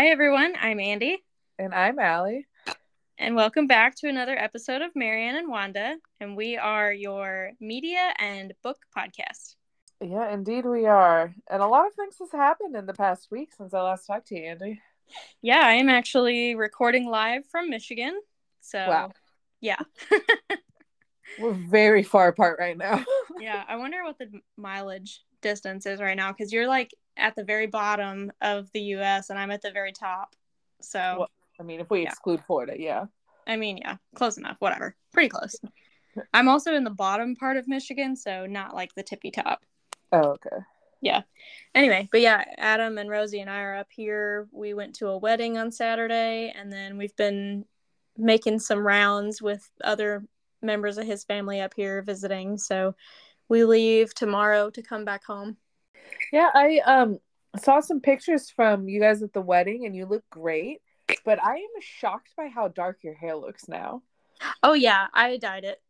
Hi, everyone. I'm Andy. And I'm Allie. And welcome back to another episode of Marianne and Wanda. And we are your media and book podcast. Yeah, indeed we are. And a lot of things has happened in the past week since I last talked to you, Andy. Yeah, I am actually recording live from Michigan. So, Wow. yeah. We're very far apart right now. yeah, I wonder what the mileage distance is right now because you're like at the very bottom of the US and I'm at the very top. So, Well- I mean, if we Yeah. exclude Florida, yeah. I mean, yeah, close enough, whatever. Pretty close. I'm also in the bottom part of Michigan, so not like the tippy top. Oh, okay. Yeah. Anyway, but yeah, Adam and Rosie and I are up here. We went to a wedding on Saturday, and then we've been making some rounds with other members of his family up here visiting. So we leave tomorrow to come back home. Yeah, I um saw some pictures from you guys at the wedding and you look great, but I am shocked by how dark your hair looks now. Oh yeah, I dyed it.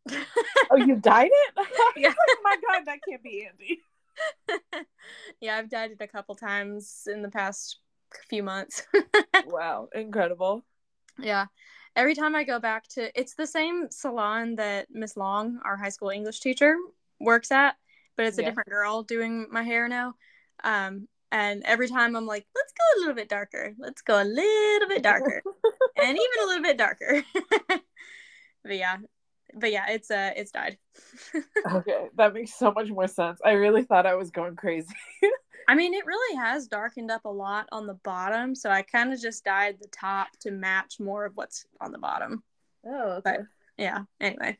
Oh, you dyed it? Yeah. oh my god, that can't be Andy. yeah, I've dyed it a couple times in the past few months. Wow, incredible. Yeah. Every time I go back to it's the same salon that Miss Long, our high school English teacher, works at, but it's a Yeah. different girl doing my hair now. Um and every time I'm like, let's go a little bit darker. Let's go a little bit darker. and even a little bit darker. but yeah. But yeah, it's uh it's dyed. Okay, that makes so much more sense. I really thought I was going crazy. I mean, it really has darkened up a lot on the bottom, so I kind of just dyed the top to match more of what's on the bottom. Oh, okay. yeah anyway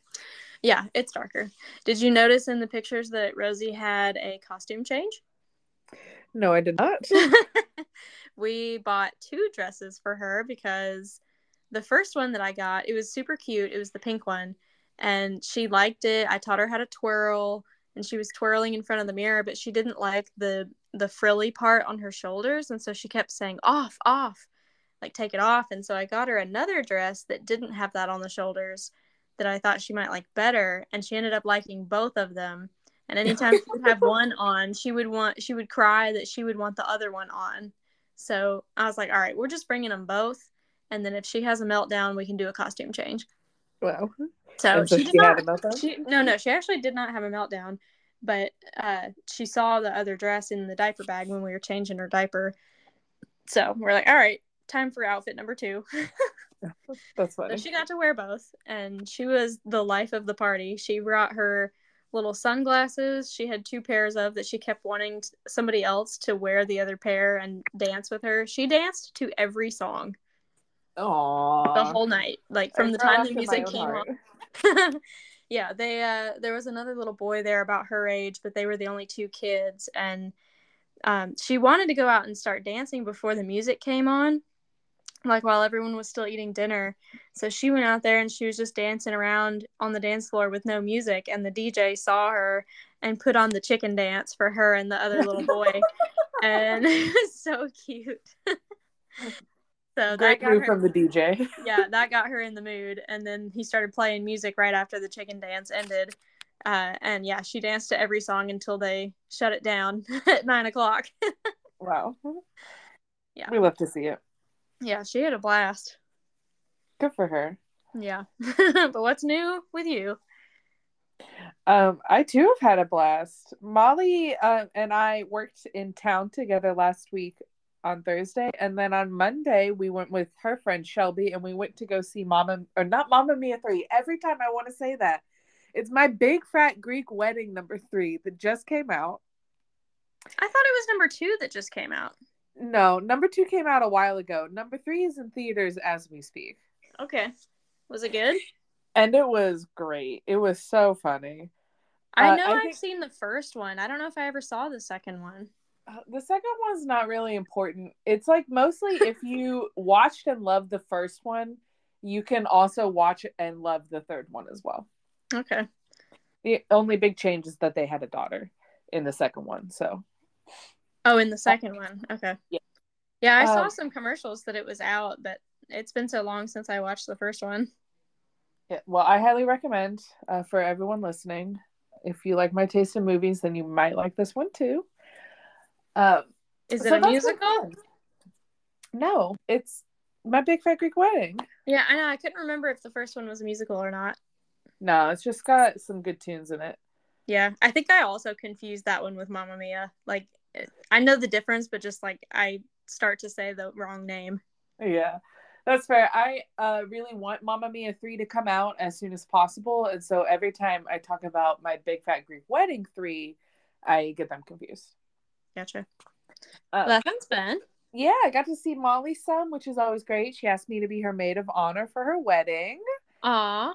yeah it's darker. Did you notice in the pictures that rosie had a costume change? No, I did not. we bought two dresses for her because the first one that i got it was super cute. It was the pink one. And she liked it. I taught her how to twirl and she was twirling in front of the mirror but she didn't like the the frilly part on her shoulders. And so she kept saying off off like take it off. And so i got her another dress that didn't have that on the shoulders that i thought she might like better and she ended up liking both of them. And anytime she would have one on she would want she would cry that she would want the other one on. So i was like all right we're just bringing them both and then if she has a meltdown we can do a costume change. Wow. so, so she she did not a meltdown? she no no she actually did not have a meltdown but uh she saw the other dress in the diaper bag when we were changing her diaper. So we're like all right time for outfit number two That's so funny. she got to wear both and she was the life of the party. She brought her little sunglasses she had two pairs of that she kept wanting t- somebody else to wear the other pair and dance with her. She danced to every song. Aww. the whole night like from I the time the music came on. Yeah they uh there was another little boy there about her age but they were the only two kids and um she wanted to go out and start dancing before the music came on like while everyone was still eating dinner so she went out there and she was just dancing around on the dance floor with no music and the dj saw her and put on the chicken dance for her and the other little boy and it was so cute so that Great got move her from the DJ. yeah, that got her in the mood. And then he started playing music right after the chicken dance ended. Uh, and yeah, she danced to every song until they shut it down at nine o'clock. Wow. Yeah. We love to see it. Yeah, she had a blast. Good for her. Yeah. but what's new with you? Um, I too have had a blast. Molly uh, and I worked in town together last week on Thursday, and then on Monday we went with her friend Shelby, and we went to go see Mama or not Mamma Mia three. Every time I want to say that, it's my big fat Greek wedding number three that just came out. I thought it was number two that just came out. No, number two came out a while ago. Number three is in theaters as we speak, Okay. Was it good? and it was great. It was so funny. I Uh, know I I've think- seen the first one. I don't know if I ever saw the second one. Uh, the second one's not really important. It's like mostly if you watched and loved the first one, you can also watch and love the third one as well. Okay. The only big change is that they had a daughter in the second one. So Oh, in the second one. Okay. Yeah. Yeah, I saw Um, some commercials that it was out, but it's been so long since I watched the first one. yeah, well, I highly recommend uh, for everyone listening. If you like my taste in movies, then you might like this one too. Um, Is so it a musical? No, it's my Big Fat Greek Wedding. Yeah, I know. I couldn't remember if the first one was a musical or not. No, it's just got some good tunes in it. Yeah, I think I also confused that one with Mamma Mia. Like, I know the difference, but just like I start to say the wrong name. Yeah, that's fair. I uh, really want Mamma Mia 3 to come out as soon as possible. And so every time I talk about my Big Fat Greek Wedding 3, I get them confused. Gotcha. Uh, well, that sounds fun. Yeah, I got to see Molly some, which is always great. She asked me to be her maid of honor for her wedding. Aw.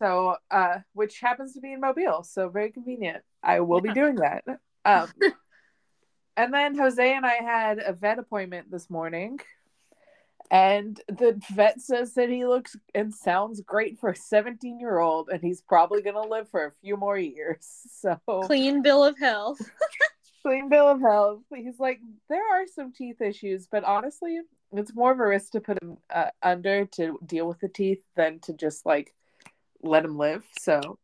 So, uh, which happens to be in Mobile, so very convenient. I will yeah. be doing that. Um, and then Jose and I had a vet appointment this morning, and the vet says that he looks and sounds great for a 17 year old, and he's probably gonna live for a few more years. So clean bill of health. clean bill of health. He's like, there are some teeth issues, but honestly, it's more of a risk to put him uh, under to deal with the teeth than to just like let him live. So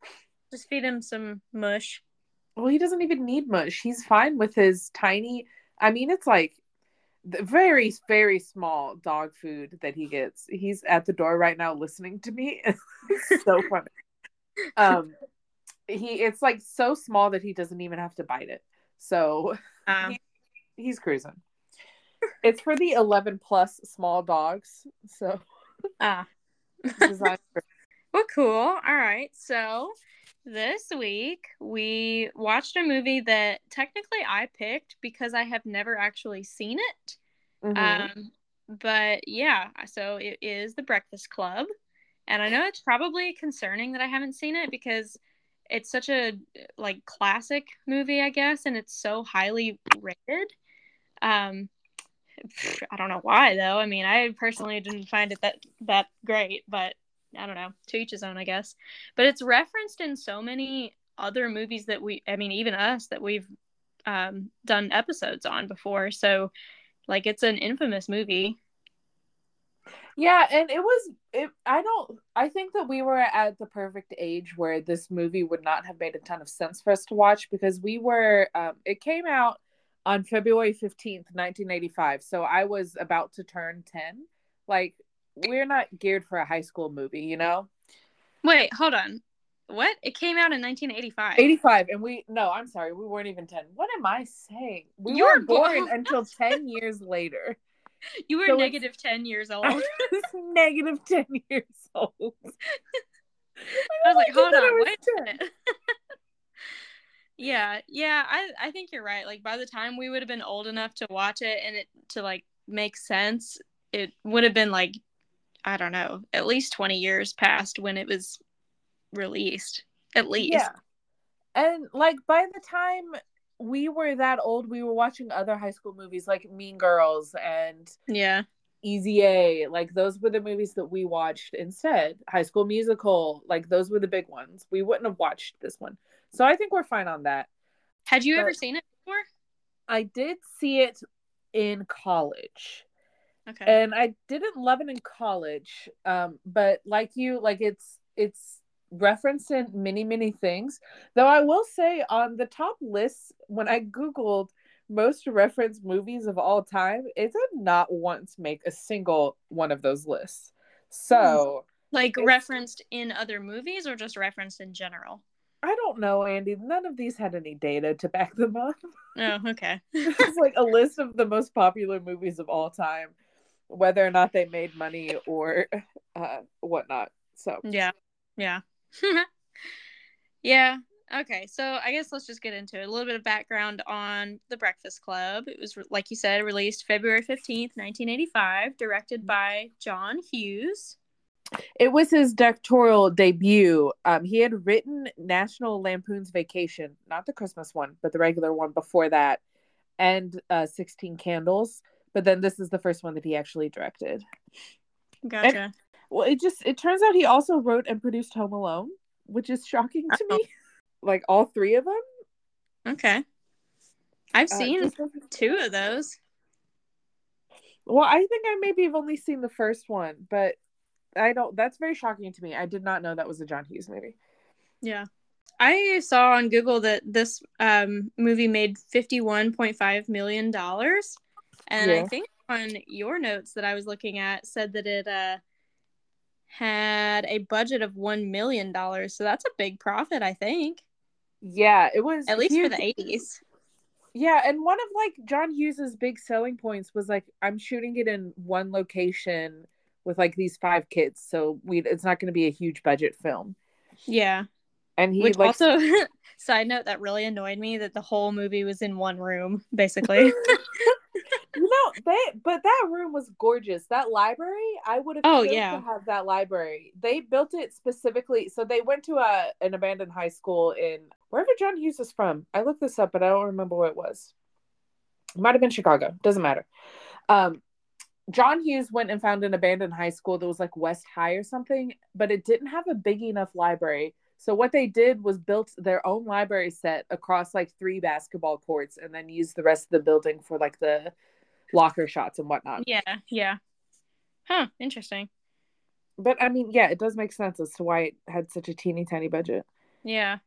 just feed him some mush. Well, he doesn't even need much. He's fine with his tiny. I mean, it's like very, very small dog food that he gets. He's at the door right now listening to me. it's so funny. Um, he it's like so small that he doesn't even have to bite it. So uh. he, he's cruising. it's for the 11 plus small dogs. So ah. Well, cool. All right. So this week we watched a movie that technically I picked because I have never actually seen it. Mm-hmm. Um, but yeah, so it is The Breakfast Club. And I know it's probably concerning that I haven't seen it because it's such a like classic movie, I guess, and it's so highly rated. Um, I don't know why though. I mean, I personally didn't find it that that great, but I don't know, to each his own, I guess. But it's referenced in so many other movies that we, I mean, even us that we've um, done episodes on before. So, like, it's an infamous movie. Yeah, and it was it I don't I think that we were at the perfect age where this movie would not have made a ton of sense for us to watch because we were um it came out on February 15th, 1985. So I was about to turn 10. Like we're not geared for a high school movie, you know? Wait, hold on. What? It came out in 1985. 85, and we no, I'm sorry, we weren't even 10. What am I saying? We you weren't born until 10 years later. You were so negative 10 years old. negative 10 years old. I was oh like, hold on, wait a minute. yeah, yeah, I I think you're right. Like by the time we would have been old enough to watch it and it to like make sense, it would have been like I don't know, at least 20 years past when it was released. At least. Yeah. And like by the time we were that old, we were watching other high school movies like Mean Girls and Yeah. Easy A. Like those were the movies that we watched instead. High School Musical, like those were the big ones. We wouldn't have watched this one. So I think we're fine on that. Had you but ever seen it before? I did see it in college. Okay. And I didn't love it in college. Um, but like you, like it's it's referenced in many, many things. Though I will say on the top list, when I Googled most referenced movies of all time, it did not once make a single one of those lists. So like referenced in other movies or just referenced in general? I don't know, Andy. None of these had any data to back them up. Oh, okay. it's like a list of the most popular movies of all time whether or not they made money or uh, whatnot. So yeah, yeah, yeah. Okay, so I guess let's just get into it. A little bit of background on The Breakfast Club. It was, like you said, released February 15th, 1985, directed mm-hmm. by John Hughes. It was his directorial debut. Um, he had written National Lampoon's Vacation, not the Christmas one, but the regular one before that, and uh, 16 Candles but then this is the first one that he actually directed. Gotcha. And, well, it just it turns out he also wrote and produced Home Alone, which is shocking to oh. me. Like all three of them. Okay. I've uh, seen uh, two of those. Well, I think I maybe have only seen the first one, but I don't. That's very shocking to me. I did not know that was a John Hughes movie. Yeah, I saw on Google that this um, movie made fifty one point five million dollars, and yeah. I think on your notes that I was looking at said that it uh had a budget of one million dollars, so that's a big profit, I think. Yeah, it was At least huge. for the eighties. Yeah, and one of like John Hughes's big selling points was like I'm shooting it in one location with like these five kids, so we it's not going to be a huge budget film. Yeah. And he Which like also side note that really annoyed me that the whole movie was in one room, basically. you know they but that room was gorgeous. That library, I would have Oh, yeah. to have that library. They built it specifically so they went to a an abandoned high school in wherever John Hughes is from. I looked this up, but I don't remember where it was. It might have been Chicago. Doesn't matter. Um John Hughes went and found an abandoned high school that was like West High or something, but it didn't have a big enough library. So what they did was built their own library set across like three basketball courts and then used the rest of the building for like the locker shots and whatnot. yeah, yeah. Huh, interesting. But I mean, yeah, it does make sense as to why it had such a teeny tiny budget. Yeah.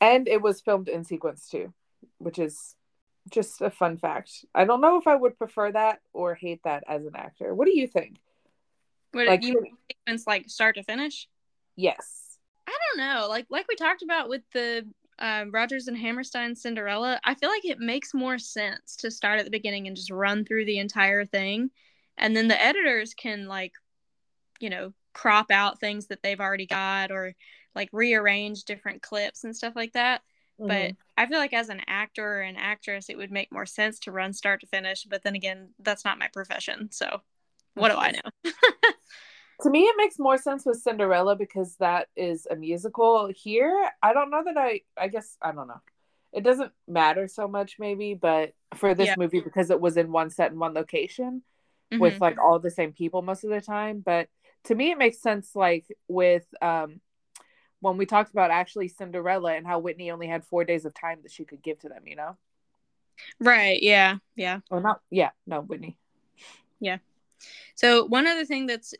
And it was filmed in sequence too, which is just a fun fact. I don't know if I would prefer that or hate that as an actor. What do you think? What Like- you sequence like start to finish? Yes. I don't know. Like like we talked about with the um, Rodgers and Hammerstein Cinderella, I feel like it makes more sense to start at the beginning and just run through the entire thing, and then the editors can like, you know, crop out things that they've already got or like rearrange different clips and stuff like that. But I feel like as an actor or an actress, it would make more sense to run start to finish. But then again, that's not my profession, so what do I know? to me it makes more sense with cinderella because that is a musical here i don't know that i i guess i don't know it doesn't matter so much maybe but for this Yeah. movie because it was in one set in one location Mhm. with like all the same people most of the time but to me it makes sense like with um when we talked about actually cinderella and how whitney only had four days of time that she could give to them you know right, yeah, yeah. or not yeah no whitney Yeah. So one other thing that's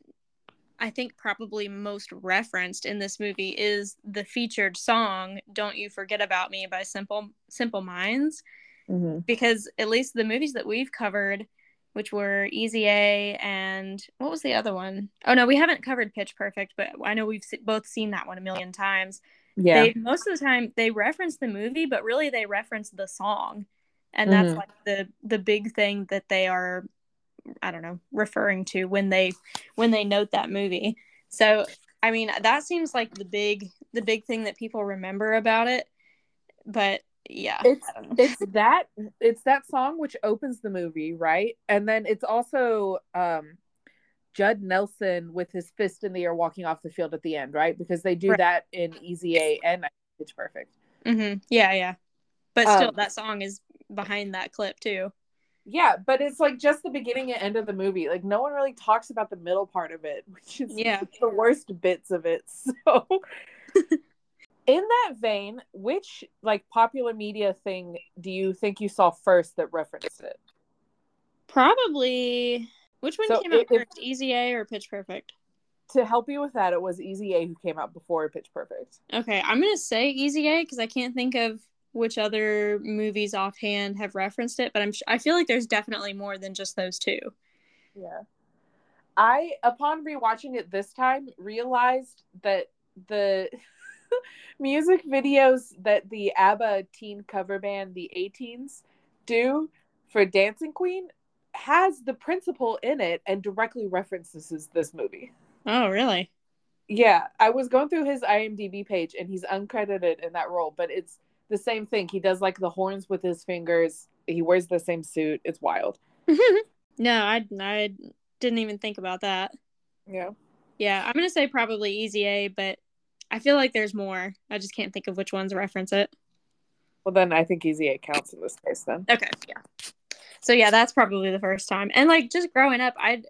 I think probably most referenced in this movie is the featured song "Don't You Forget About Me" by Simple Simple Minds mm-hmm. because at least the movies that we've covered which were Easy A and what was the other one? Oh no, we haven't covered Pitch Perfect, but I know we've both seen that one a million times. yeah They most of the time they reference the movie, but really they reference the song, and that's Mhm. like the the big thing that they are, I don't know, referring to when they when they note that movie. So I mean that seems like the big the big thing that people remember about it, but yeah, it's I don't know. it's that it's that song which opens the movie right and then it's also um judd nelson with his fist in the air walking off the field at the end right because they do Right. that in easy a and pitch perfect Mm-hmm. yeah, yeah, but still Um, that song is behind that clip too. Yeah but it's like just the beginning and end of the movie like no one really talks about the middle part of it which is Yeah. the worst bits of it so in that vein which like popular media thing do you think you saw first that referenced it Probably which one So came out if- first, Easy A or Pitch Perfect? to help you with that, it was Easy A who came out before Pitch Perfect. Okay, I'm gonna say Easy A because I can't think of which other movies offhand have referenced it, but I'm I feel like there's definitely more than just those two. Yeah. I, upon rewatching it this time, realized that the music videos that the ABBA teen cover band, the A Teens, do for Dancing Queen has the principal in it and directly references this movie. Oh, really? Yeah, I was going through his IMDb page and he's uncredited in that role, but it's the same thing. He does like the horns with his fingers. He wears the same suit. It's wild. no, I I didn't even think about that. Yeah. Yeah, I'm gonna say probably Easy A, but I feel like there's more. I just can't think of which ones reference it. Well, then I think Easy A counts in this case then. Okay, yeah. So yeah, that's probably the first time. And like just growing up, I'd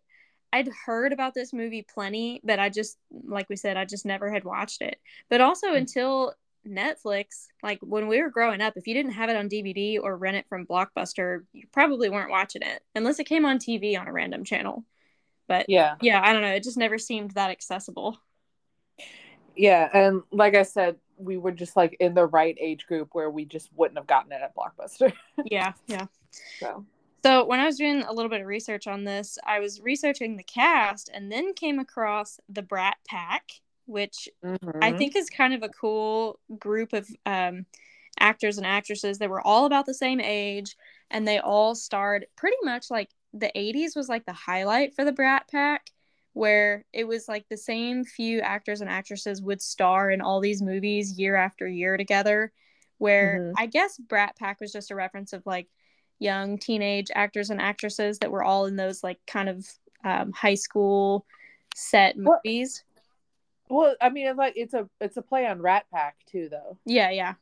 I'd heard about this movie plenty, but I just like we said, I just never had watched it. But also mm. until Netflix, like when we were growing up, if you didn't have it on DVD or rent it from Blockbuster, you probably weren't watching it unless it came on TV on a random channel. But Yeah. yeah, I don't know, it just never seemed that accessible. Yeah. And like I said, we were just like in the right age group where we just wouldn't have gotten it at Blockbuster. Yeah, yeah. So So when I was doing a little bit of research on this, I was researching the cast and then came across the Brat Pack, which mm-hmm. I think is kind of a cool group of um, actors and actresses that were all about the same age and they all starred pretty much like the 80s was like the highlight for the Brat Pack where it was like the same few actors and actresses would star in all these movies year after year together where mm-hmm. I guess Brat Pack was just a reference of like young teenage actors and actresses that were all in those like kind of um, high school set movies. Well, well, I mean, it's like it's a it's a play on Rat Pack too, though. Yeah, yeah.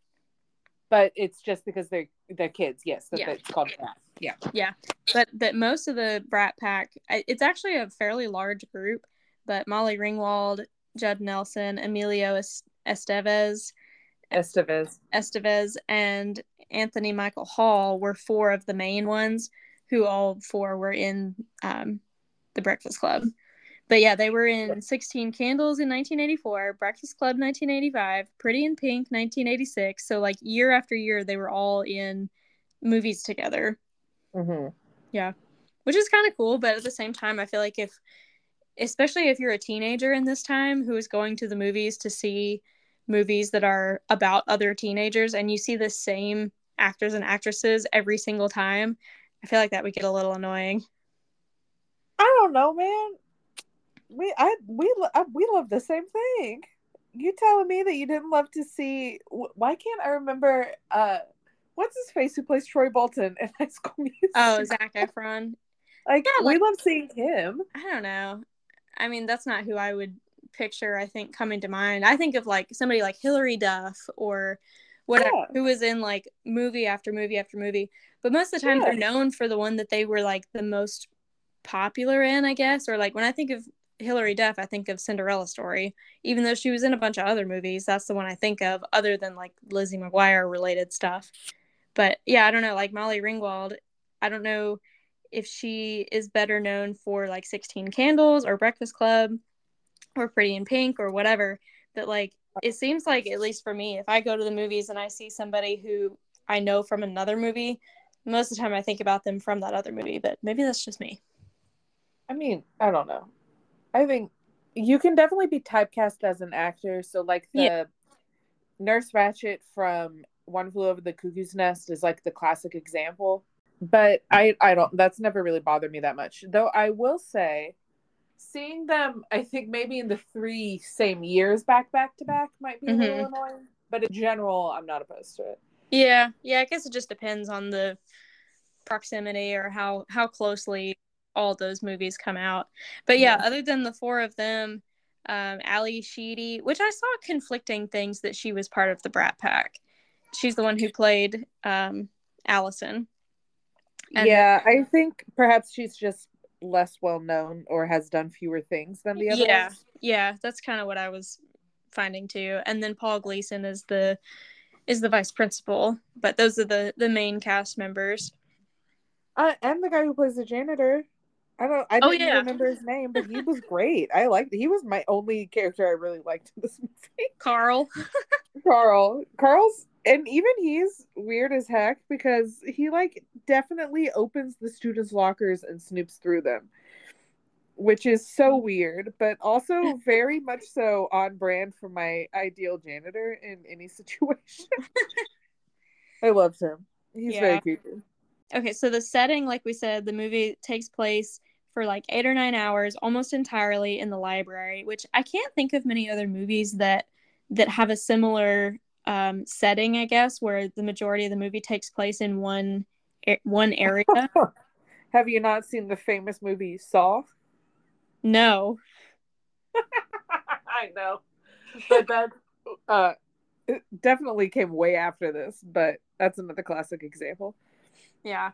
But it's just because they're they're kids. Yes, that, yeah. it's called Brat. Yeah, yeah. But that most of the Rat Pack, it's actually a fairly large group. But Molly Ringwald, Judd Nelson, Emilio Estevez, Estevez, Estevez, and Anthony Michael Hall were four of the main ones, who all four were in um, the Breakfast Club. But yeah, they were in 16 Candles in 1984, Breakfast Club 1985, Pretty in Pink 1986. So like year after year, they were all in movies together. Mm-hmm. Yeah, which is kind of cool. But at the same time, I feel like if, especially if you're a teenager in this time who is going to the movies to see movies that are about other teenagers and you see the same actors and actresses every single time, I feel like that would get a little annoying. I don't know, man. We I we I, we love the same thing. You telling me that you didn't love to see? Why can't I remember? uh What's his face who plays Troy Bolton in High School Musical? Oh, Zac Efron. like yeah, we like, love seeing him. I don't know. I mean, that's not who I would picture. I think coming to mind. I think of like somebody like Hilary Duff or whatever yeah. who was in like movie after movie after movie. But most of the time, yeah. they're known for the one that they were like the most popular in, I guess. Or like when I think of Hilary Duff, I think of Cinderella Story. Even though she was in a bunch of other movies, that's the one I think of, other than like Lizzie McGuire related stuff. But yeah, I don't know. Like Molly Ringwald, I don't know if she is better known for like 16 Candles or Breakfast Club or Pretty in Pink or whatever. That like it seems like at least for me if i go to the movies and i see somebody who i know from another movie most of the time i think about them from that other movie but maybe that's just me i mean i don't know i think you can definitely be typecast as an actor so like the yeah. nurse Ratched from one flew over the cuckoo's nest is like the classic example but i i don't that's never really bothered me that much though i will say seeing them, I think maybe in the three same years back back to back might be mm-hmm. a little mm-hmm. annoying. But in general, I'm not opposed to it. Yeah, yeah. I guess it just depends on the proximity or how how closely all those movies come out. But yeah, yeah. other than the four of them, um, Ally Sheedy, which I saw conflicting things that she was part of the Brat Pack. She's the one who played um, Allison. And yeah, I think perhaps she's just less well known or has done fewer things than the other yeah ones. yeah that's kind of what i was finding too and then paul gleason is the is the vice principal but those are the the main cast members uh, and the guy who plays the janitor I don't. I oh, don't oh, yeah. remember his name, but he was great. I liked. He was my only character I really liked in this movie. Carl. Carl. Carl's and even he's weird as heck because he like definitely opens the students' lockers and snoops through them, which is so mm. weird, but also very much so on brand for my ideal janitor in any situation. I loved him. He's yeah. very creepy. Okay, so the setting, like we said, the movie takes place for like eight or nine hours, almost entirely in the library, which I can't think of many other movies that that have a similar um, setting, I guess, where the majority of the movie takes place in one one area. Have you not seen the famous movie Saw? No. I know, but that uh, definitely came way after this. But that's another classic example. Yeah,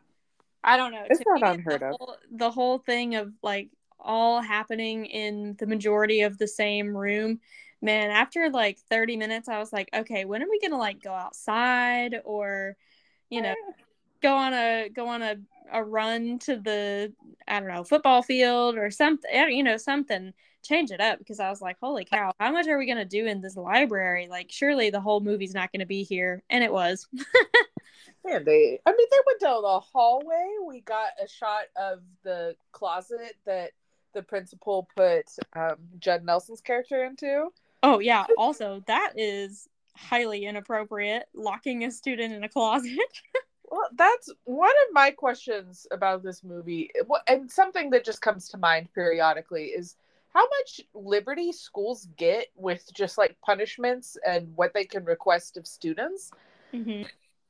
I don't know. It's not unheard the of. Whole, the whole thing of like all happening in the majority of the same room man, after like 30 minutes, I was like, okay, when are we gonna like go outside or, you know, eh. go on a go on a, a run to the I don't know football field or something, eh, you know, something. Change it up because I was like, holy cow, how much are we gonna do in this library? Like, surely the whole movie's not gonna be here, and it was. Andy. I mean, they went down the hallway. We got a shot of the closet that the principal put um, Judd Nelson's character into. Oh yeah. Also, that is highly inappropriate. Locking a student in a closet. Well, that's one of my questions about this movie, and something that just comes to mind periodically is how much liberty schools get with just like punishments and what they can request of students. Mm-hmm.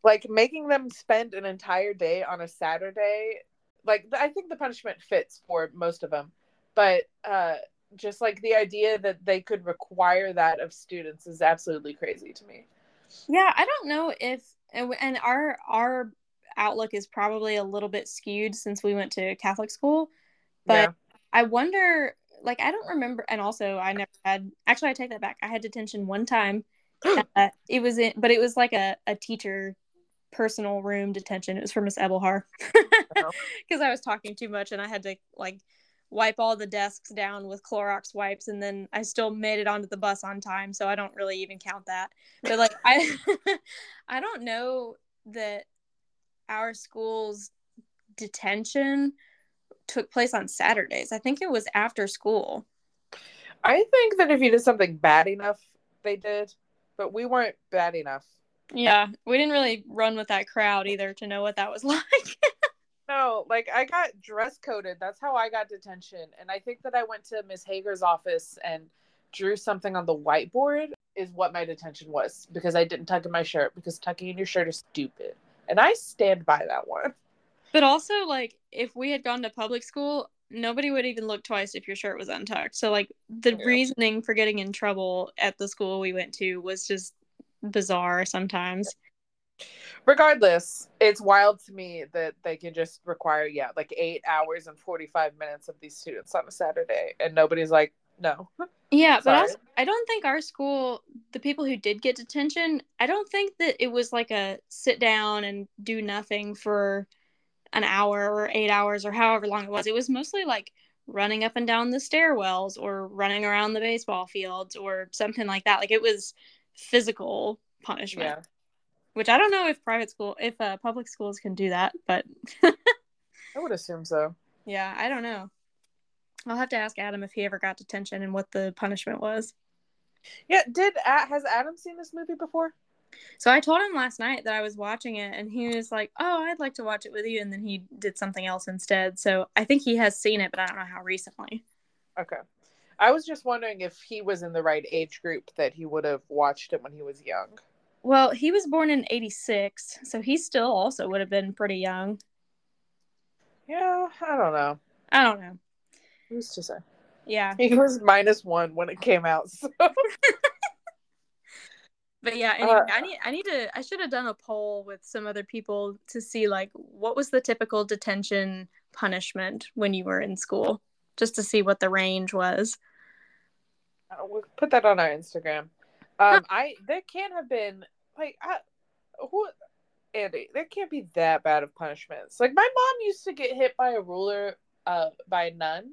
Like making them spend an entire day on a Saturday. Like, I think the punishment fits for most of them, but uh, just like the idea that they could require that of students is absolutely crazy to me. Yeah, I don't know if and our our outlook is probably a little bit skewed since we went to Catholic school, but yeah. I wonder like I don't remember and also I never had actually I take that back. I had detention one time. uh, it was in but it was like a, a teacher personal room detention. It was for Miss Ebelhar. Because oh. I was talking too much and I had to like wipe all the desks down with Clorox wipes and then I still made it onto the bus on time, so I don't really even count that. But like I I don't know that our school's detention took place on Saturdays. I think it was after school. I think that if you did something bad enough, they did, but we weren't bad enough. Yeah, we didn't really run with that crowd either to know what that was like. No, like I got dress coded. That's how I got detention. And I think that I went to Miss Hager's office and drew something on the whiteboard is what my detention was because I didn't tuck in my shirt because tucking in your shirt is stupid. And I stand by that one. But also like if we had gone to public school, nobody would even look twice if your shirt was untucked. So like the yeah. reasoning for getting in trouble at the school we went to was just bizarre sometimes. Regardless it's wild to me that they can just require yeah like eight hours and 45 minutes of these students on a saturday and nobody's like no. Yeah but also, i don't think our school the people who did get detention i don't think that it was like a sit down and do nothing for an hour or eight hours or however long it was. It was mostly like running up and down the stairwells or running around the baseball fields or something like that. Like it was physical punishment yeah which I don't know if private school, if uh, public schools can do that, but I would assume so. Yeah, I don't know. I'll have to ask Adam if he ever got detention and what the punishment was. Yeah, did has Adam seen this movie before? So I told him last night that I was watching it, and he was like, "Oh, I'd like to watch it with you," and then he did something else instead. So I think he has seen it, but I don't know how recently. Okay, I was just wondering if he was in the right age group that he would have watched it when he was young. Well, he was born in 86, so he still also would have been pretty young. Yeah, I don't know. I don't know. Who's to say? Yeah. He was minus one when it came out, so. but yeah, anyway, uh, I need I need to I should have done a poll with some other people to see like what was the typical detention punishment when you were in school, just to see what the range was. We'll put that on our Instagram. Um, I there can't have been like I, who Andy, there can't be that bad of punishments. Like my mom used to get hit by a ruler uh by a nun.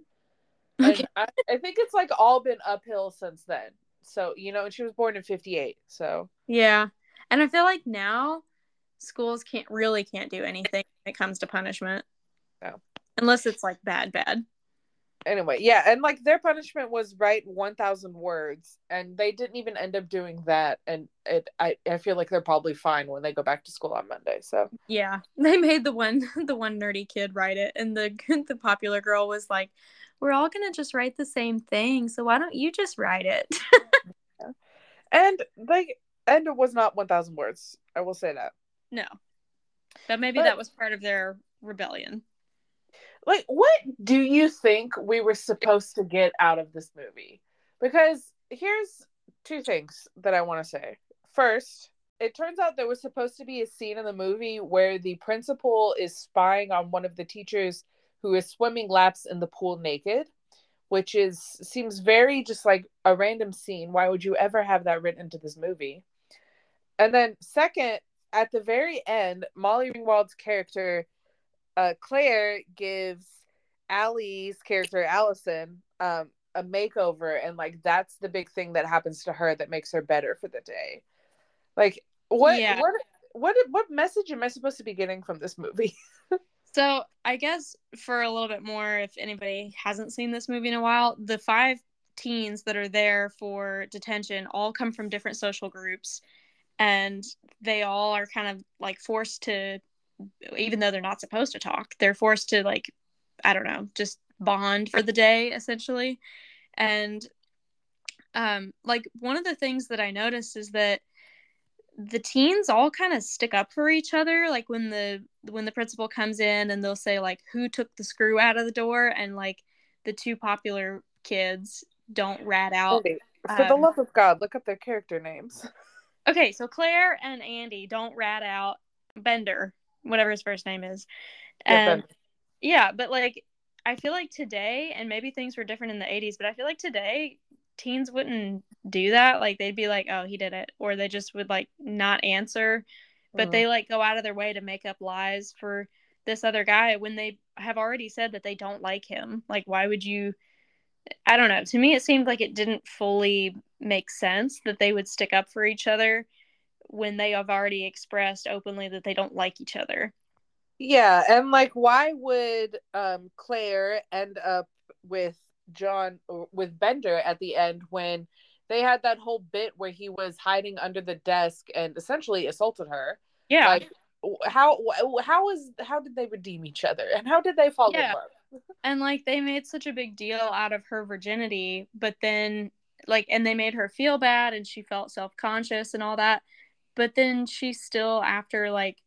And I, I think it's like all been uphill since then. So, you know, and she was born in fifty eight. So Yeah. And I feel like now schools can't really can't do anything when it comes to punishment. No. Unless it's like bad, bad anyway yeah and like their punishment was write 1000 words and they didn't even end up doing that and it I, I feel like they're probably fine when they go back to school on monday so. Yeah they made the one the one nerdy kid write it and the the popular girl was like we're all gonna just write the same thing so why don't you just write it? And like and it was not 1000 words i will say that. No. But maybe but, that was part of their rebellion like what do you think we were supposed to get out of this movie? Because here's two things that i want to say. First it turns out there was supposed to be a scene in the movie where the principal is spying on one of the teachers who is swimming laps in the pool naked which is seems very just like a random scene. Why would you ever have that written into this movie? And then second at the very end molly ringwald's character uh, Claire gives Allie's character Allison um, a makeover, and like that's the big thing that happens to her that makes her better for the day. Like what? Yeah. What? what what message am I supposed to be getting from this movie? so I guess for a little bit more, if anybody hasn't seen this movie in a while, the five teens that are there for detention all come from different social groups and they all are kind of like forced to even though they're not supposed to talk they're forced to like i don't know just bond for the day essentially. And um like one of the things that i noticed is that the teens all kind of stick up for each other like when the when the principal comes in and they'll say like who took the screw out of the door? And like the two popular kids don't rat out for um, the love of god look up their character names. Okay so claire and andy don't rat out bender whatever his first name is. And yeah, but like i feel like today and maybe things were different in the 80s but i feel like today teens wouldn't do that. Like they'd be like oh he did it or they just would like not answer. But mm. they like go out of their way to make up lies for this other guy when they have already said that they don't like him. Like why would you i don't know. To me it seemed like it didn't fully make sense that they would stick up for each other when they have already expressed openly that they don't like each other yeah and like why would um claire end up with John with Bender at the end when they had that whole bit where he was hiding under the desk and essentially assaulted her. Yeah. Like how how was how did they redeem each other and how did they fall yeah. in love? and like they made such a big deal out of her virginity, but then like and they made her feel bad and she felt self-conscious and all that. But then she still after like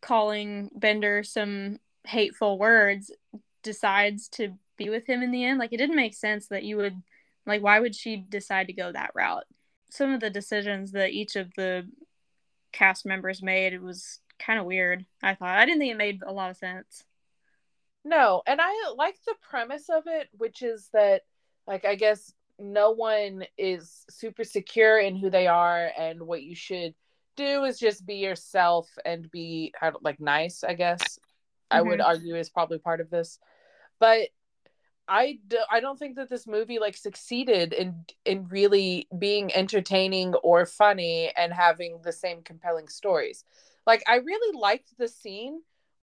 calling Bender some hateful words decides to be with him in the end. Like it didn't make sense that you would like why would she decide to go that route? Some of the decisions that each of the cast members made it was kind of weird. I thought I didn't think it made a lot of sense. No, and I like the premise of it, which is that like I guess no one is super secure in who they are and what you should do is just be yourself and be like nice, I guess. Mm-hmm. I would mm-hmm. argue is probably part of this. But I, do, I don't think that this movie like succeeded in in really being entertaining or funny and having the same compelling stories. Like I really liked the scene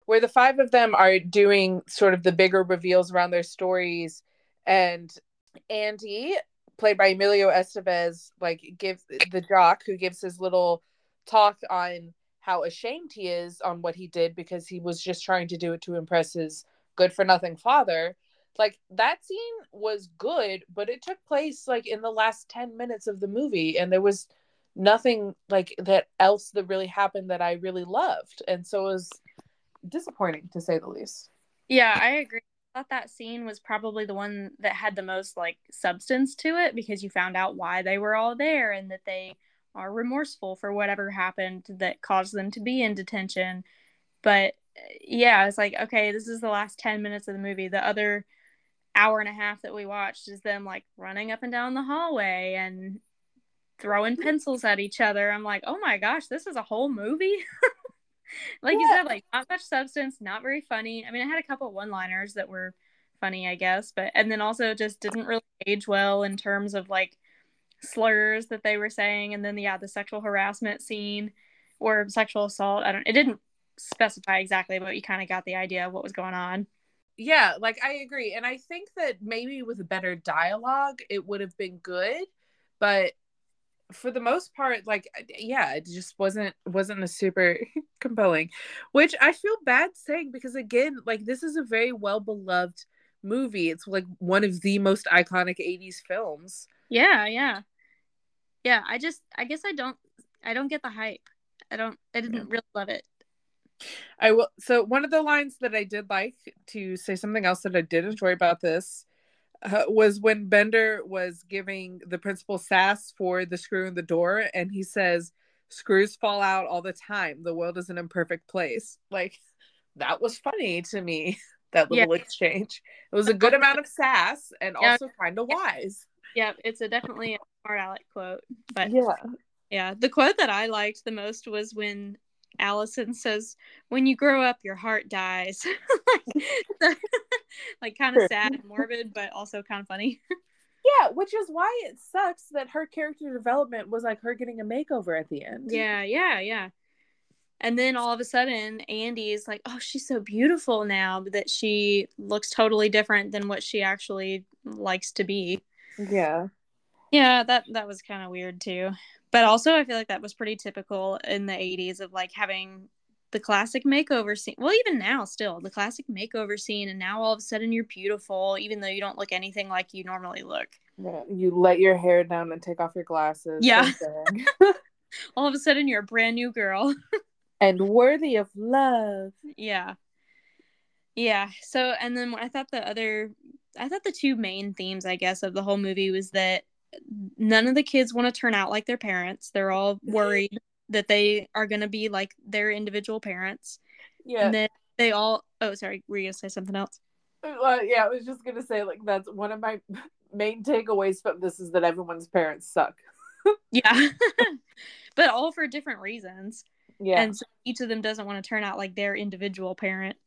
where the five of them are doing sort of the bigger reveals around their stories and Andy played by Emilio Estevez like gives the jock who gives his little talk on how ashamed he is on what he did because he was just trying to do it to impress his good for nothing father. Like that scene was good but it took place like in the last 10 minutes of the movie and there was nothing like that else that really happened that i really loved. And so it was disappointing to say the least. Yeah i agree thought that scene was probably the one that had the most like substance to it because you found out why they were all there and that they are remorseful for whatever happened that caused them to be in detention but yeah it's like okay this is the last 10 minutes of the movie the other hour and a half that we watched is them like running up and down the hallway and throwing pencils at each other. I'm like, oh my gosh, this is a whole movie. like yeah. you said, like not much substance, not very funny. I mean, I had a couple one liners that were funny, I guess, but and then also just didn't really age well in terms of like slurs that they were saying, and then yeah, the sexual harassment scene or sexual assault. I don't. It didn't specify exactly, but you kind of got the idea of what was going on yeah like i agree and i think that maybe with a better dialogue it would have been good but for the most part like uh, yeah it just wasn't wasn't a super compelling which i feel bad saying because again like this is a very well beloved movie it's like one of the most iconic 80s films yeah yeah yeah i just i guess i don't i don't get the hype i don't i didn't yeah. really love it I will. So one of the lines that I did like to say something else that I did enjoy about this uh, was when Bender was giving the principal sass for the screw in the door, and he says, "Screws fall out all the time. The world is an imperfect place." Like that was funny to me. That little yeah. exchange. It was a good amount of sass and yeah. also kind of wise. Yeah, it's a definitely a smart aleck quote. But yeah, yeah, the quote that I liked the most was when Allison says, "When you grow up, your heart dies." like, like kind of sad and morbid, but also kind of funny. yeah, which is why it sucks that her character development was like her getting a makeover at the end. Yeah, yeah, yeah. And then all of a sudden, Andy is like, "Oh, she's so beautiful now that she looks totally different than what she actually likes to be." Yeah. Yeah, that that was kind of weird too. But also, I feel like that was pretty typical in the '80s of like having the classic makeover scene. Well, even now, still the classic makeover scene, and now all of a sudden you're beautiful, even though you don't look anything like you normally look. Yeah, you let your hair down and take off your glasses. Yeah. all of a sudden you're a brand new girl. and worthy of love. Yeah. Yeah. So, and then I thought the other, I thought the two main themes, I guess, of the whole movie was that none of the kids want to turn out like their parents. They're all worried that they are going to be like their individual parents. Yeah. And then they all, oh, sorry, were you going to say something else? Well, yeah, I was just going to say, like, that's one of my main takeaways from this is that everyone's parents suck. yeah. but all for different reasons. Yeah. And so each of them doesn't want to turn out like their individual parent.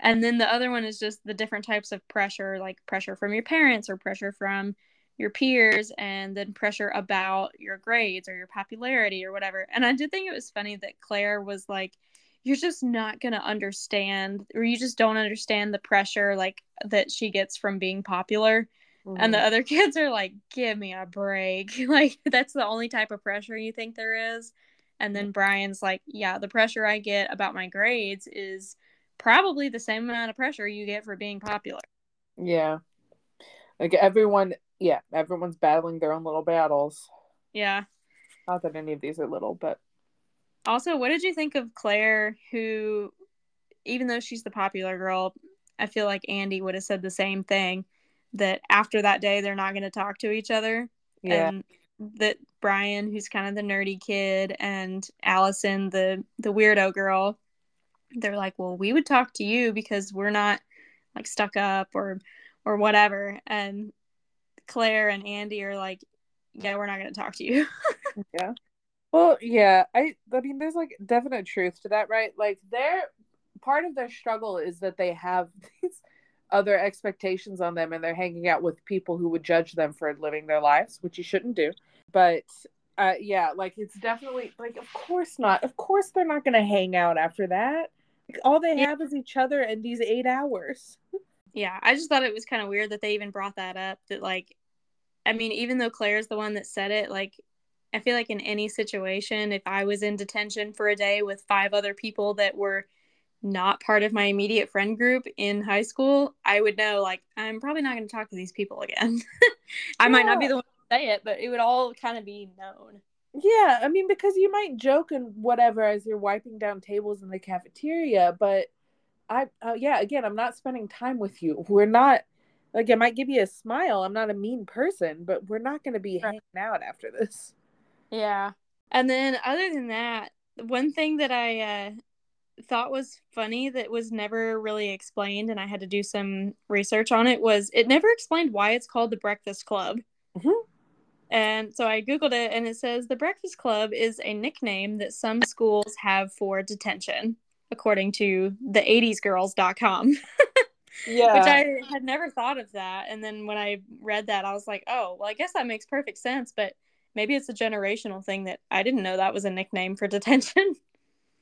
And then the other one is just the different types of pressure, like pressure from your parents or pressure from your peers, and then pressure about your grades or your popularity or whatever. And I did think it was funny that Claire was like, You're just not going to understand, or you just don't understand the pressure like that she gets from being popular. Mm-hmm. And the other kids are like, Give me a break. like, that's the only type of pressure you think there is. And then Brian's like, yeah, the pressure I get about my grades is probably the same amount of pressure you get for being popular. Yeah. Like everyone, yeah, everyone's battling their own little battles. Yeah. Not that any of these are little, but. Also, what did you think of Claire, who, even though she's the popular girl, I feel like Andy would have said the same thing that after that day, they're not going to talk to each other. Yeah. And that Brian, who's kind of the nerdy kid, and Allison, the the weirdo girl, they're like, "Well, we would talk to you because we're not like stuck up or or whatever." And Claire and Andy are like, "Yeah, we're not going to talk to you." yeah. Well, yeah, I I mean, there's like definite truth to that, right? Like, their part of their struggle is that they have these other expectations on them and they're hanging out with people who would judge them for living their lives, which you shouldn't do. But uh, yeah, like it's definitely like, of course not. Of course they're not going to hang out after that. Like, all they yeah. have is each other and these eight hours. yeah, I just thought it was kind of weird that they even brought that up. That like, I mean, even though Claire's the one that said it, like, I feel like in any situation, if I was in detention for a day with five other people that were not part of my immediate friend group in high school, I would know like I'm probably not going to talk to these people again. I yeah. might not be the one to say it, but it would all kind of be known. Yeah, I mean because you might joke and whatever as you're wiping down tables in the cafeteria, but I uh, yeah, again, I'm not spending time with you. We're not like I might give you a smile. I'm not a mean person, but we're not going to be hanging out after this. Yeah. And then other than that, one thing that I uh thought was funny that was never really explained, and I had to do some research on it, was it never explained why it's called the Breakfast Club. Mm-hmm. And so I Googled it, and it says the Breakfast Club is a nickname that some schools have for detention, according to the 80sgirls.com. yeah. Which I had never thought of that. And then when I read that, I was like, oh, well, I guess that makes perfect sense. But maybe it's a generational thing that I didn't know that was a nickname for detention.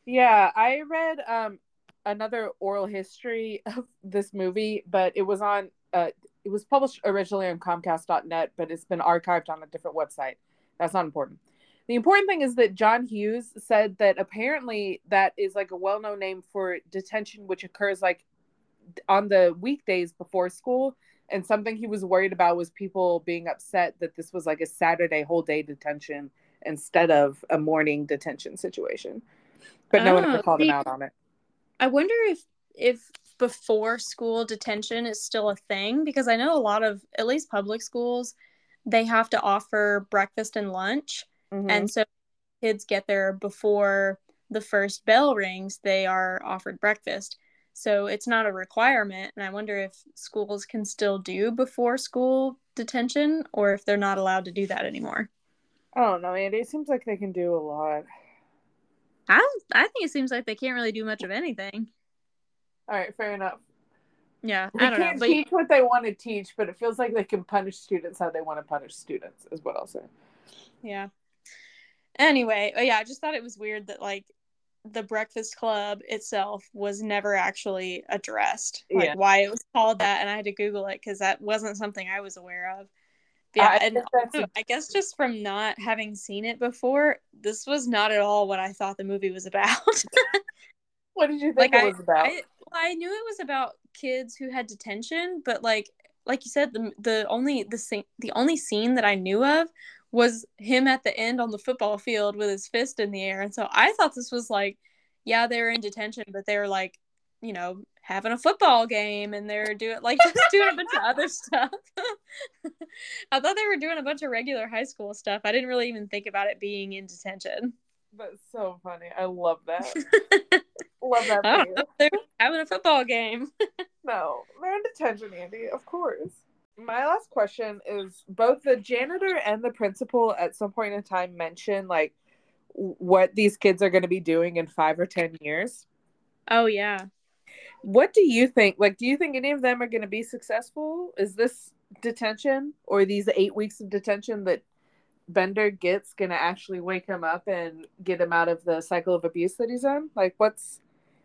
Yeah, I read um another oral history of this movie, but it was on uh it was published originally on comcast.net, but it's been archived on a different website. That's not important. The important thing is that John Hughes said that apparently that is like a well-known name for detention which occurs like on the weekdays before school. And something he was worried about was people being upset that this was like a Saturday whole day detention instead of a morning detention situation. But no oh, one ever oh, called him out on it. I wonder if if before school detention is still a thing because I know a lot of at least public schools they have to offer breakfast and lunch, mm-hmm. and so kids get there before the first bell rings. They are offered breakfast. So it's not a requirement. And I wonder if schools can still do before school detention or if they're not allowed to do that anymore. I don't know, Andy. It seems like they can do a lot. I I think it seems like they can't really do much of anything. All right, fair enough. Yeah, they I don't can't know. teach what they want to teach, but it feels like they can punish students how they want to punish students. Is what I'll say. Yeah. Anyway, oh yeah, I just thought it was weird that like the Breakfast Club itself was never actually addressed, like Yeah. why it was called that, and I had to Google it because that wasn't something I was aware of. But yeah, I and also, I guess just from not having seen it before, this was not at all what I thought the movie was about. What did you like think it I, was about? I, well, I knew it was about kids who had detention, but like like you said, the the only the scene the only scene that I knew of was him at the end on the football field with his fist in the air, and so I thought this was like, yeah, they were in detention, but they were like, you know, having a football game, and they're doing like just doing a bunch of other stuff. I thought they were doing a bunch of regular high school stuff. I didn't really even think about it being in detention. That's so funny. I love that. love that I don't you. know. They're having a football game. No, they're in detention, Andy. Of course. My last question is both the janitor and the principal at some point in time mention like what these kids are going to be doing in five or ten years. Oh yeah. What do you think? Like, do you think any of them are going to be successful? Is this detention or these eight weeks of detention that Bender gets going to actually wake him up and get him out of the cycle of abuse that he's in? Like, what's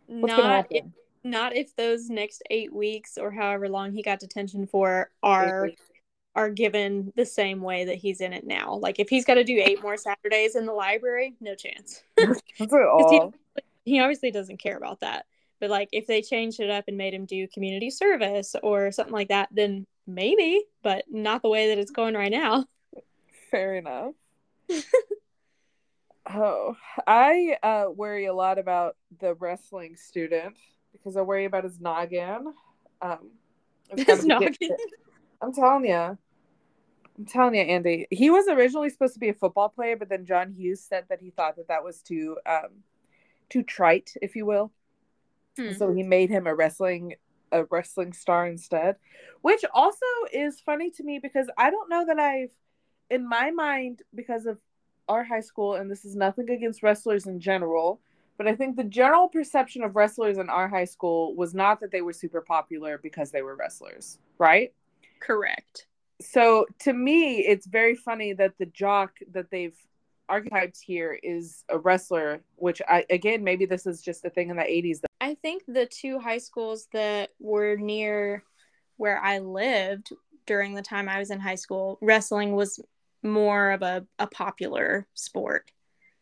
what's going to Not if, happen? Not if those next eight weeks or however long he got detention for are are given the same way that he's in it now. Like if he's got to do eight more Saturdays in the library, no chance. He- he obviously doesn't care about that. But like if they changed it up and made him do community service or something like that, then maybe, but not the way that it's going right now. Fair enough. oh, I uh, worry a lot about the wrestling student because I worry about his noggin. Um, His noggin. I'm telling you. I'm telling you, Andy. He was originally supposed to be a football player, but then John Hughes said that he thought that that was too um, too trite, if you will. Hmm. So he made him a wrestling a wrestling star instead, which also is funny to me because I don't know that I've in my mind because of our high school and this is nothing against wrestlers in general, but I think the general perception of wrestlers in our high school was not that they were super popular because they were wrestlers, right? Correct. So to me, it's very funny that the jock that they've archetyped here is a wrestler, which I again maybe this is just a thing in the 80s I think the two high schools that were near where I lived during the time I was in high school, wrestling was more of a, a popular sport.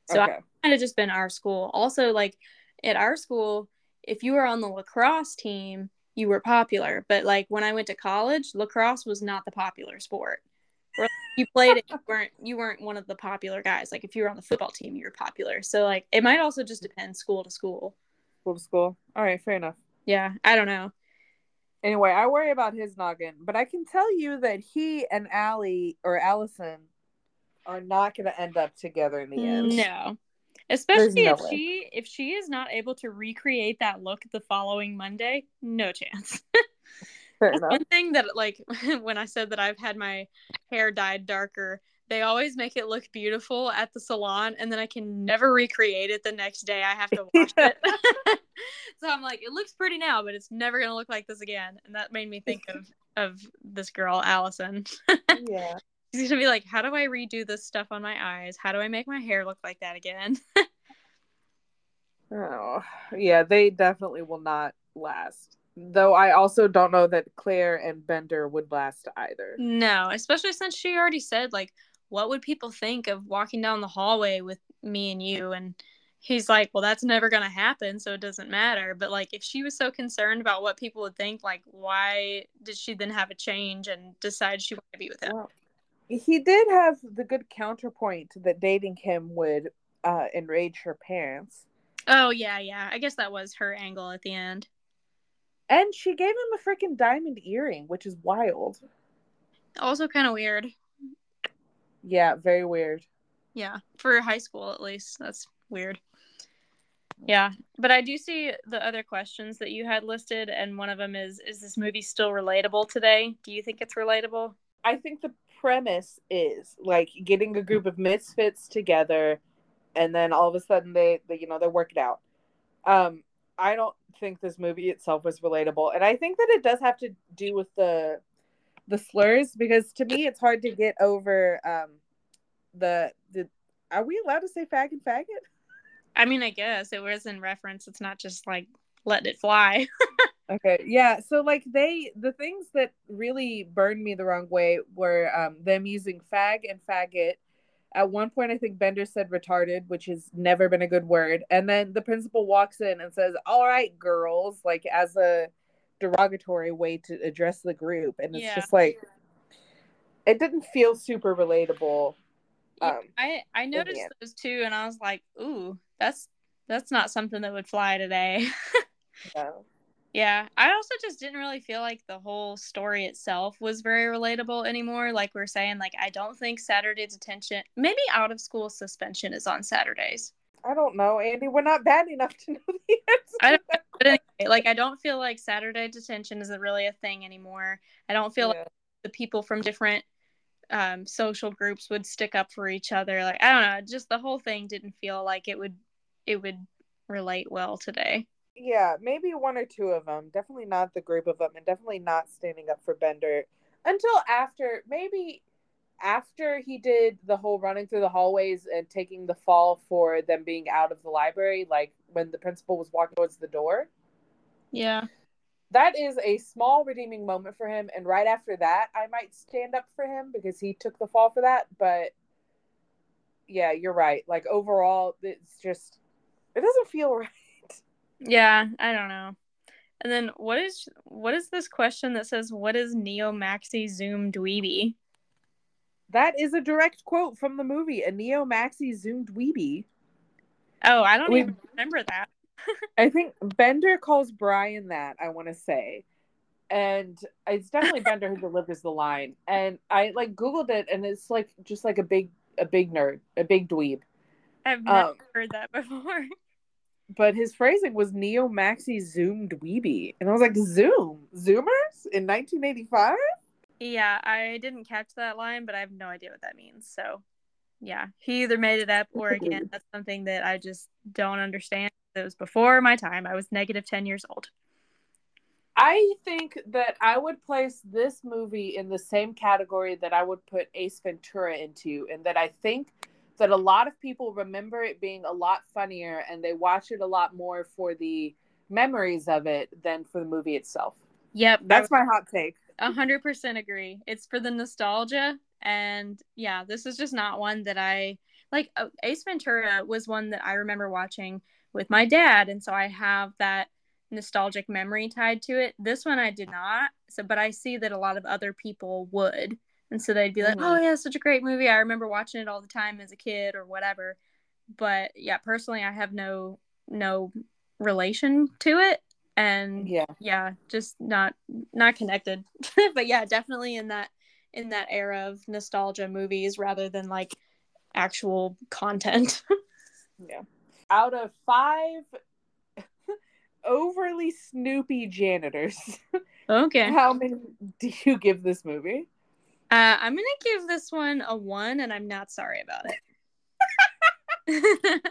So okay. I might have just been our school. Also, like at our school, if you were on the lacrosse team, you were popular. But like when I went to college, lacrosse was not the popular sport. Or like, you played it, you weren't you weren't one of the popular guys. Like if you were on the football team, you were popular. So like it might also just depend school to school. School to school. All right, fair enough. Yeah, I don't know. Anyway, I worry about his noggin, but I can tell you that he and Allie or Allison are not going to end up together in the end. No. Especially no if way. she if she is not able to recreate that look the following Monday, no chance. One thing that like when I said that I've had my hair dyed darker, they always make it look beautiful at the salon and then I can never recreate it the next day. I have to wash it. so I'm like, it looks pretty now, but it's never gonna look like this again. And that made me think of of this girl, Allison. yeah. She's gonna be like, how do I redo this stuff on my eyes? How do I make my hair look like that again? Oh, yeah, they definitely will not last. Though I also don't know that Claire and Bender would last either. no, especially since she already said like, what would people think of walking down the hallway with me and you? And he's like, well, that's never gonna happen, so it doesn't matter. But like, if she was so concerned about what people would think, like, why did she then have a change and decide she wanted to be with him? Well, he did have the good counterpoint that dating him would uh, enrage her parents. Oh yeah, yeah. I guess that was her angle at the end. And she gave him a freaking diamond earring, which is wild. Also, kind of weird. Yeah, very weird. Yeah, for high school at least. That's weird. Yeah, but I do see the other questions that you had listed, and one of them is Is this movie still relatable today? Do you think it's relatable? I think the premise is like getting a group of misfits together and then all of a sudden they, they you know they work it out. Um I don't think this movie itself was relatable and I think that it does have to do with the the slurs because to me it's hard to get over um the the are we allowed to say fag and faggot? I mean, I guess it was in reference. It's not just like let it fly. Okay, yeah. So like they the things that really burned me the wrong way were um them using fag and faggot. At one point I think Bender said retarded, which has never been a good word. And then the principal walks in and says, "All right, girls," like as a derogatory way to address the group. And it's Yeah. just like it didn't feel super relatable. Yeah, Um, I I noticed those two, and I was like, ooh, that's that's not something that would fly today. no. Yeah, I also just didn't really feel like the whole story itself was very relatable anymore. Like we are saying, like I don't think Saturday detention, maybe out of school suspension is on Saturdays. I don't know, Andy. We're not bad enough to know the answer. I don't, but anyway, like I don't feel like Saturday detention isn't really a thing anymore. I don't feel like the people from different um, social groups would stick up for each other. Like I don't know, just the whole thing didn't feel like it would it would relate well today. Yeah, maybe one or two of them. Definitely not the group of them, and definitely not standing up for Bender until after maybe after he did the whole running through the hallways and taking the fall for them being out of the library, like when the principal was walking towards the door. Yeah. That is a small redeeming moment for him, and right after that, I might stand up for him because he took the fall for that. But yeah, you're right. Like overall, it's just it doesn't feel right. Yeah, I don't know. And then what is what is this question that says what is Neo Maxi Zoom Dweeby? That is a direct quote from the movie, a Neo Maxi Zoom dweeby. Oh, I don't We- even remember that. I think Bender calls Brian that, I want to say. And it's definitely Bender who delivers the line. And I like Googled it and it's like just like a big a big nerd, a big dweeb. I've never Um, heard that before. But his phrasing was Neo Maxi Zoom dweeby. And I was like, Zoom? Zoomers in 1985? Yeah, I didn't catch that line, but I have no idea what that means. So, yeah, he either made it up or again, that's something that I just don't understand. It was before my time. I was negative 10 years old. I think that I would place this movie in the same category that I would put Ace Ventura into, and that I think that a lot of people remember it being a lot funnier and they watch it a lot more for the memories of it than for the movie itself. Yep, That's my hot take. a hundred percent agree. It's for the nostalgia, and yeah, this is just not one that I like. uh, Ace Ventura was one that I remember watching with my dad, and so I have that nostalgic memory tied to it. This one I did not. So, but I see that a lot of other people would, and so they'd be like. "Oh mm. yeah, such a great movie. I remember watching it all the time as a kid or whatever." But yeah, personally, I have no no relation to it, and Yeah. yeah just not not connected but yeah definitely in that in that era of nostalgia movies rather than like actual content Yeah. Out of five overly snoopy janitors, okay how many do you give this movie? I'm gonna give this one a one and i'm not sorry about it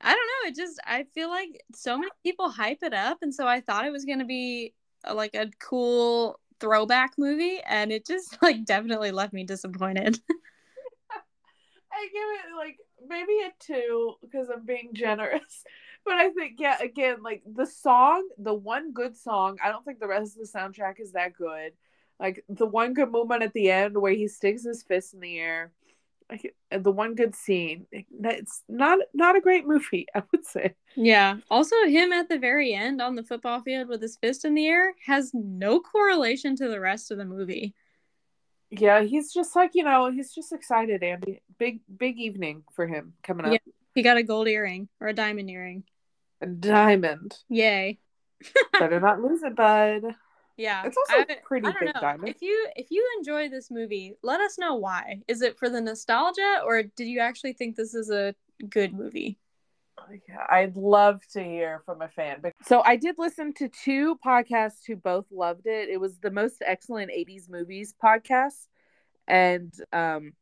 i don't know it just i feel like so many people hype it up and so i thought it was gonna be uh, like a cool throwback movie and it just like definitely left me disappointed I give it like maybe a two because I'm being generous. But I think, yeah, again, like the song, the one good song, I don't think the rest of the soundtrack is that good. Like the one good moment at the end where he sticks his fist in the air, like the one good scene. It's not not a great movie, I would say. Yeah. Also, him at the very end on the football field with his fist in the air has no correlation to the rest of the movie. Yeah, he's just like you know, he's just excited, Andy. Big big evening for him coming up. Yeah. He got a gold earring or a diamond earring. A diamond. Yay. Better not lose it, bud. Yeah. It's also I- a pretty I big know. diamond. If you if you enjoy this movie, let us know why. Is it for the nostalgia or did you actually think this is a good movie? Yeah, I'd love to hear from a fan. So I did listen to two podcasts who both loved it. It was the most excellent 80s movies podcast and um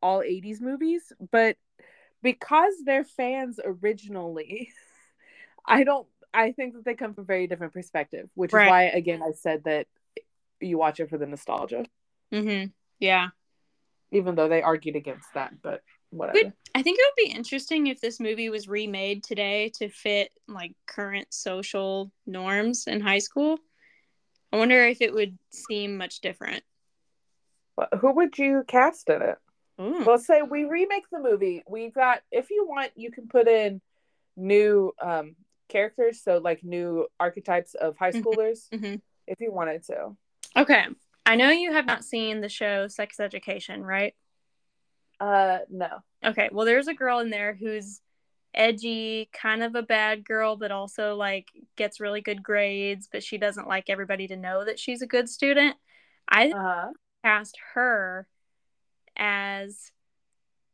all 80s movies, but because they're fans originally, I don't I think that they come from a very different perspective, which Right. is why again I said that you watch it for the nostalgia, Mm-hmm. Yeah. even though they argued against that, but whatever. Good. I think it would be interesting if this movie was remade today to fit like current social norms in high school. I wonder if it would seem much different. Well, Who would you cast in it? Ooh. Let's say we remake the movie. We've got, if you want, you can put in new um, characters, so like new archetypes of high Mhm. schoolers, Mhm. if you wanted to. Okay. I know you have not seen the show Sex Education, right? Uh, no. Okay. Well, there's a girl in there who's edgy, kind of a bad girl, but also like gets really good grades, but she doesn't like everybody to know that she's a good student. I Uh-huh. cast her as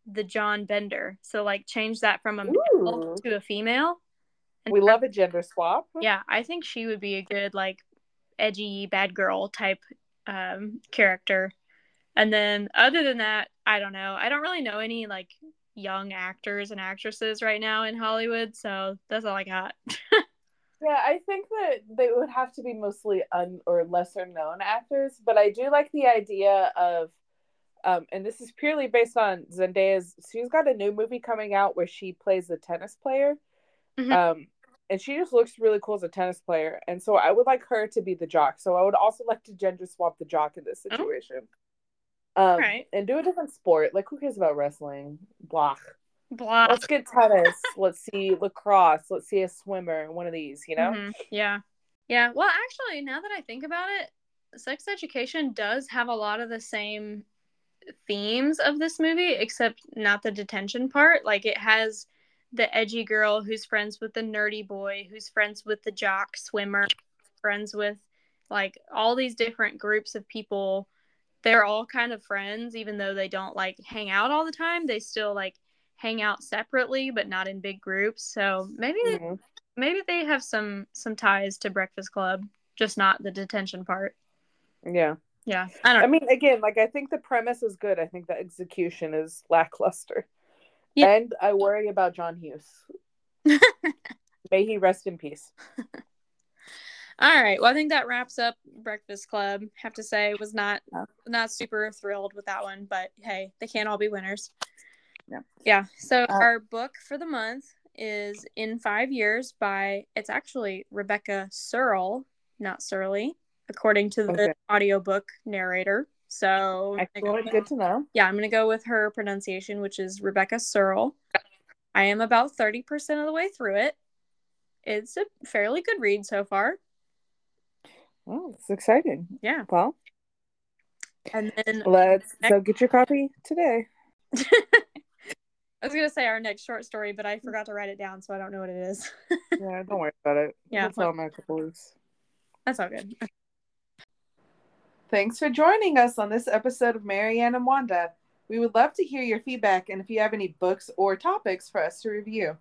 the John Bender. So like change that from a male Ooh. to a female. And We love a gender swap. yeah, I think she would be a good like edgy bad girl type um character. And then other than that, I don't know. I don't really know any like young actors and actresses right now in Hollywood, so that's all I got. Yeah, I think that they would have to be mostly un or lesser known actors, but I do like the idea of um and this is purely based on Zendaya's she's got a new movie coming out where she plays a tennis player. Mhm. Um and she just looks really cool as a tennis player. And so I would like her to be the jock. So I would also like to gender swap the jock in this Oh. situation. Um Right. and do a different sport. Like who cares about wrestling? Blah. Blah. Let's get tennis. Let's see lacrosse. Let's see a swimmer. One of these, you know? Mhm. Yeah. Yeah. Well, actually, now that I think about it, sex education does have a lot of the same themes of this movie, except not the detention part. Like, it has the edgy girl who's friends with the nerdy boy, who's friends with the jock swimmer, friends with like all these different groups of people. They're all kind of friends, even though they don't like hang out all the time. They still like hang out separately, but not in big groups. So maybe Mhm. maybe they have some some ties to Breakfast Club, just not the detention part. Yeah. Yeah, I don't. I mean, again, like I think the premise is good. I think the execution is lackluster. Yeah. And I worry about John Hughes. May he rest in peace. All right. Well, I think that wraps up Breakfast Club. Have to say, was not Yeah. not super thrilled with that one, but hey, they can't all be winners. Yeah. Yeah. So Uh, our book for the month is In Five Years by it's actually Rebecca Serle, not Surly, according to the Okay. audiobook narrator. So Excellent. Good to know. yeah, I'm gonna go with her pronunciation, which is Rebecca Serle. I am about 30% of the way through it. It's a fairly good read so far. Oh, it's exciting. Yeah. Well, And then let's so get your copy today. I was gonna say our next short story, but I forgot to write it down, so I don't know what it is. Yeah, don't worry about it. Yeah. Tell them in a couple weeks. That's all good. Thanks for joining us on this episode of Marianne and Wanda. We would love to hear your feedback and if you have any books or topics for us to review.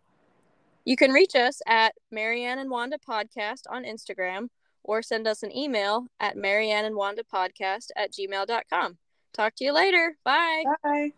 You can reach us at Marianne and Wanda Podcast on Instagram or send us an email at Marianne and Wanda Podcast at gmail.com. Talk to you later. Bye. Bye.